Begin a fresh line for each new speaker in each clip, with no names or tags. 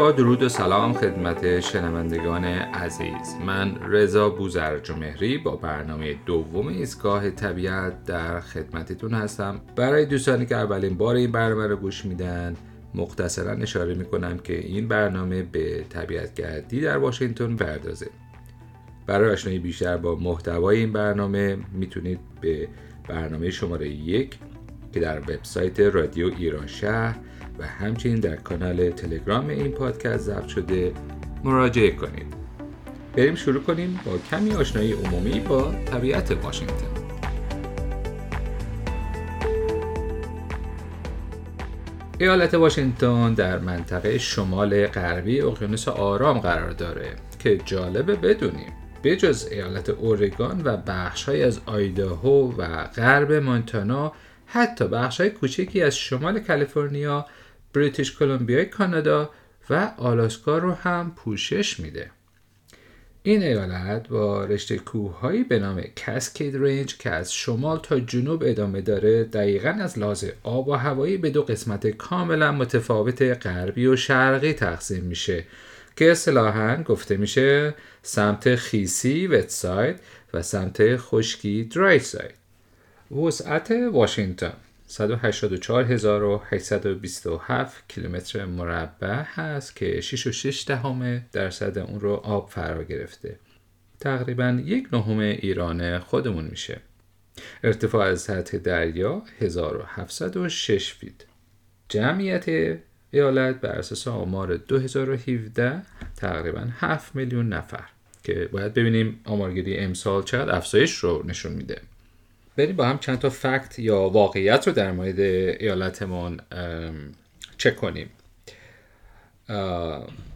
درود و سلام خدمت شنوندگان عزیز. من رضا بوزرجمهری با برنامه دوم ایستگاه طبیعت در خدمتتون هستم. برای دوستانی که اولین بار این برنامه رو گوش میدن مختصرا اشاره می‌کنم که این برنامه به طبیعتگردی در واشنگتن پردازه. برای آشنایی بیشتر با محتوای این برنامه می‌تونید به برنامه شماره یک که در وبسایت رادیو ایران شهر و همچنین در کانال تلگرام این پادکست ضبط شده مراجعه کنید. بریم شروع کنیم با کمی آشنایی عمومی با طبیعت واشنگتن. ایالت واشنگتن در منطقه شمال غربی اقیانوس آرام قرار داره که جالبه بدونیم بجز ایالت اورگان و بخشهایی از آیداهو و غرب مونتانا حتی بخشهای کوچکی از شمال کالیفرنیا بریتیش کلمبیای کانادا و آلاسکا رو هم پوشش میده. این ایالت با رشته کوههایی به نام کاسکید رنج که از شمال تا جنوب ادامه داره دقیقا از لحاظ آب و هوایی به دو قسمت کاملا متفاوت غربی و شرقی تقسیم میشه که اصطلاحا گفته میشه سمت خیسی وت ساید و سمت خشکی درای ساید. وسعت واشنگتن. 184827 کیلومتر مربع هست که 6.6 دهم درصد اون رو آب فرا گرفته. تقریبا یک نهم ایران خودمون میشه. ارتفاع از سطح دریا 1706 فیت. جمعیت ایالت بر اساس آمار 2017 تقریبا 7 میلیون نفر که باید ببینیم آمارگیری امسال چقدر افزایش رو نشون میده. بریم با هم چند تا فکت یا واقعیت رو در مورد ایالتمون چک کنیم.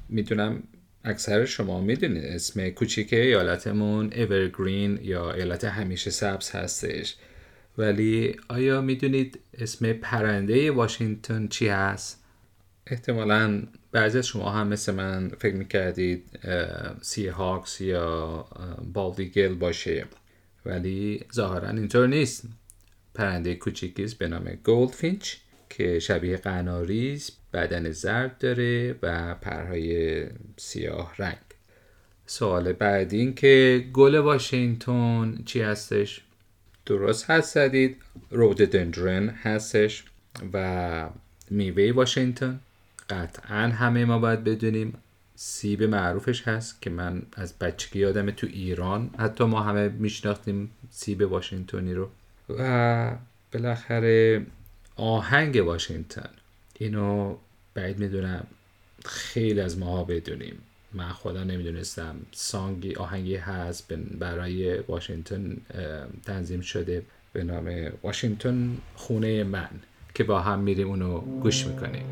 می‌دونم اکثر شما می‌دونید اسم کوچیک ایالتمون اورگرین یا ایالت همیشه سبز هستش. ولی آیا می‌دونید اسم پرنده واشنگتن چی هست؟ احتمالا بعضی از شما هم مثل من فکر می‌کردید Seahawks یا bald eagle باشه. ولی ظاهرا اینطور نیست. پرنده کوچیکی به نام goldfinch که شبیه قناری بدن زرد داره و پرهای سیاه رنگ. سوال بعدی این که گل واشنگتن چی هستش؟ درست هست زدید. روددندرن هستش و میوه واشنگتن. قطعا همه ما باید بدونیم سیب معروفش هست که من از بچگی یادم تو ایران. حتی ما همه میشناختیم سیب واشنگتنی رو. و بالاخره آهنگ واشنگتن. اینو بعید می‌دونم خیلی از ماها بدونیم. من خدا نمی‌دونستم. سانگی آهنگی هست برای واشنگتن تنظیم شده به نام واشنگتن خونه من که با هم میریم اونو گوش می‌کنیم.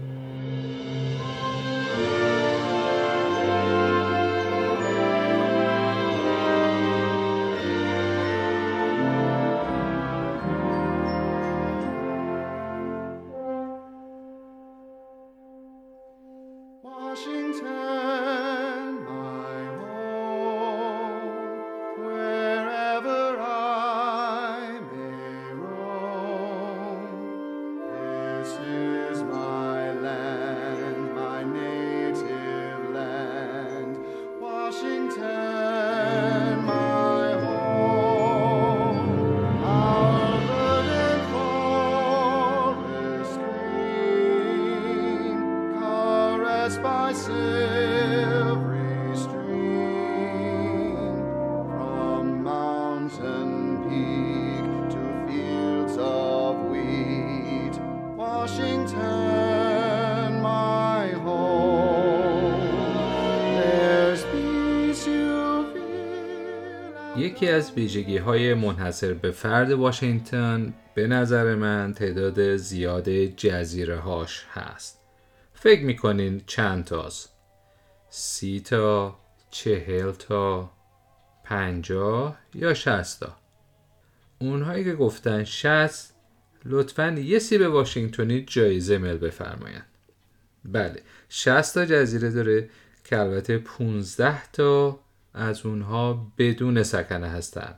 یکی از ویژگی های منحصر به فرد واشنگتن به نظر من تعداد زیاد جزیره هاش هست. فکر می‌کنین چند تاست؟ سی تا، چهل تا، پنجاه یا شستا اونهایی که گفتن شست لطفا یه سیب واشنگتنی جایزه مل بفرمایند. بله شست تا جزیره داره که البته 15 تا از اونها بدون سکنه هستن.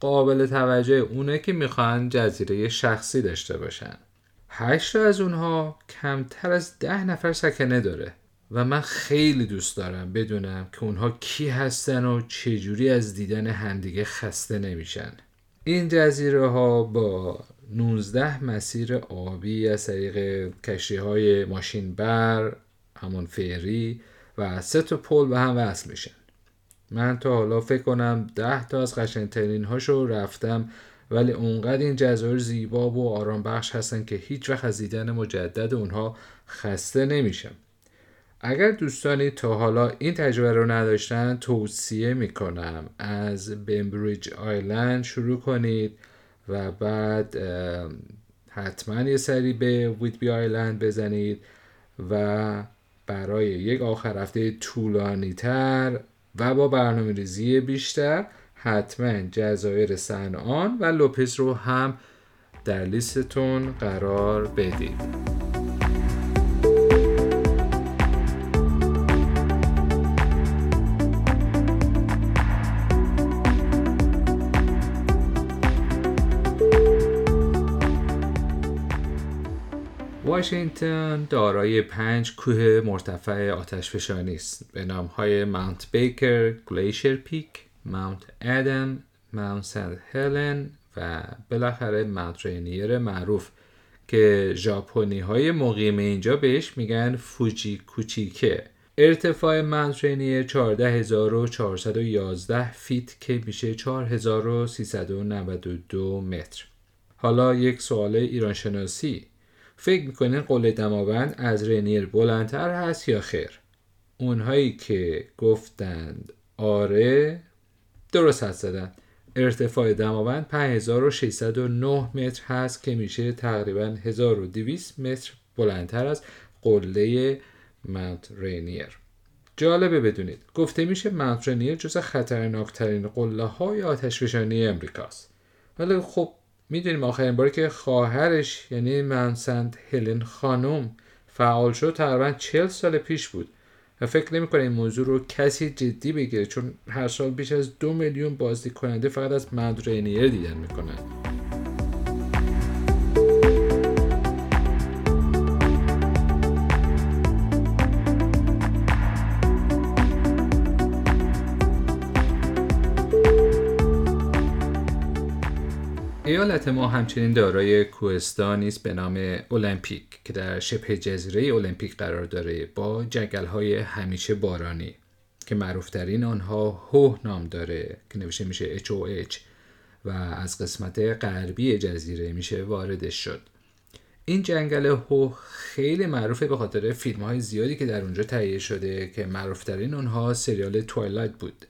قابل توجه اونه که می‌خوان جزیره شخصی داشته باشن. هشت از اونها کمتر از ده نفر سکنه داره و من خیلی دوست دارم بدونم که اونها کی هستن و چجوری از دیدن همدیگه خسته نمیشن. این جزیره ها با 19 مسیر آبی از طریق کشتی های ماشین بر همون فری و سه تا پل به هم وصل میشن. من تا حالا فکر کنم ده تا از قشنگترین هاشو رفتم ولی اونقدر این جزایر زیبا و آرام بخش هستن که هیچ وقت از دیدن مجدد اونها خسته نمیشم. اگر دوستانی تا حالا این تجربه رو نداشتن توصیه می‌کنم از بمبریج آیلند شروع کنید و بعد حتما یه سری به ویدبی آیلند بزنید و برای یک آخر هفته طولانی تر و با برنامه ریزی بیشتر حتما جزایر سنان و لوپس رو هم در لیستتون قرار بدید. واشنگتن دارای پنج کوه مرتفع آتشفشانی است به نام های Mount Baker، Glacier Peak، Mount Adams، Mount St. Helens و بالاخره Mount Rainier معروف که ژاپنی های مقیم اینجا بهش میگن فوجی کوچیکه. ارتفاع Mount Rainier 14411 feet که میشه 4392 متر. حالا یک سوال ایران شناسی فکر می‌کنین قله دماوند از رنیر بلندتر هست یا خیر؟ اونهایی که گفتند آره درست حد زدن. ارتفاع دماوند 5609 متر هست که میشه تقریبا 1200 متر بلندتر از قله مونت رینیر جالبه بدونید گفته میشه مونت رینیر جز خطرناکترین قله های آتشفشانی امریکاست. ولی خب می‌دونیم آخرین باری که خواهرش یعنی منسند هلن خانم فعال شد تقریبا چل سال پیش بود. و فکر نمی این موضوع رو کسی جدی بگیره چون هر سال بیش از دو میلیون بازدید کننده فقط از مدرینیر دیدن می‌کنن. ایالت ما همچنین دارای کوهستانی است به نام المپیک که در شبه جزیره المپیک قرار داره با جنگل های همیشه بارانی که معروفترین آنها هو نام داره که نوشته میشه HOH و از قسمت غربی جزیره میشه واردش شد. این جنگل هو خیلی معروفه به خاطر فیلم های زیادی که در اونجا تهیه شده که معروفترین آنها سریال توایلایت بود.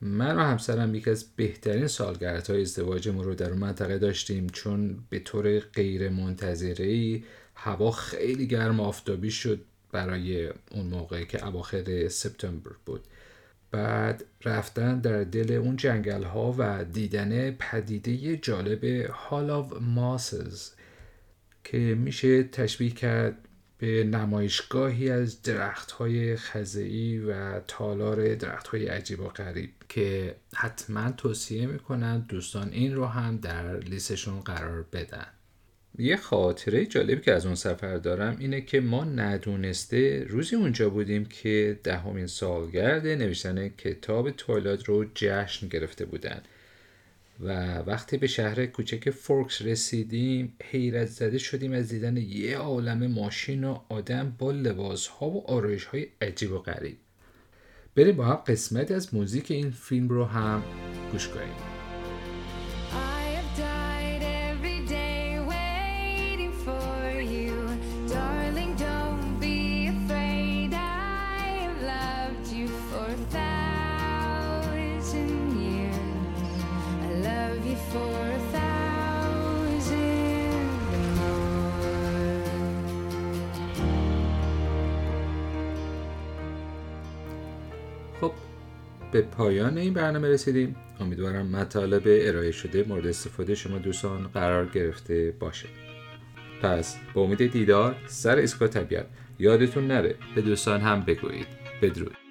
من و همسرم یکی از بهترین سالگردهای ازدواجمون رو در اون منطقه داشتیم چون به طور غیر منتظره هوا خیلی گرم آفتابی شد برای اون موقع که اواخر سپتامبر بود. بعد رفتن در دل اون جنگل ها و دیدن پدیده جالب هال آف ماسز که میشه تشبیه کرد به نمایشگاهی از درخت های خزعی و تالار درخت های عجیب و غریب که حتما توصیه می‌کنن دوستان این رو هم در لیستشون قرار بدن. یه خاطره جالبی که از اون سفر دارم اینه که ما ندونسته روزی اونجا بودیم که دهمین سالگرد نوشتن کتاب تویلات رو جشن گرفته بودن. و وقتی به شهر کوچک فورکس رسیدیم حیرت زده شدیم از دیدن یه عالم ماشین و آدم با لباس ها و آرایش های عجیب و غریب. بریم با هم قسمت از موزیک این فیلم رو هم گوش کنیم. به پایان این برنامه رسیدیم. امیدوارم مطالب ارائه شده مورد استفاده شما دوستان قرار گرفته باشه. پس با امید دیدار سر اسکا طبیعت یادتون نره به دوستان هم بگویید. بدرود.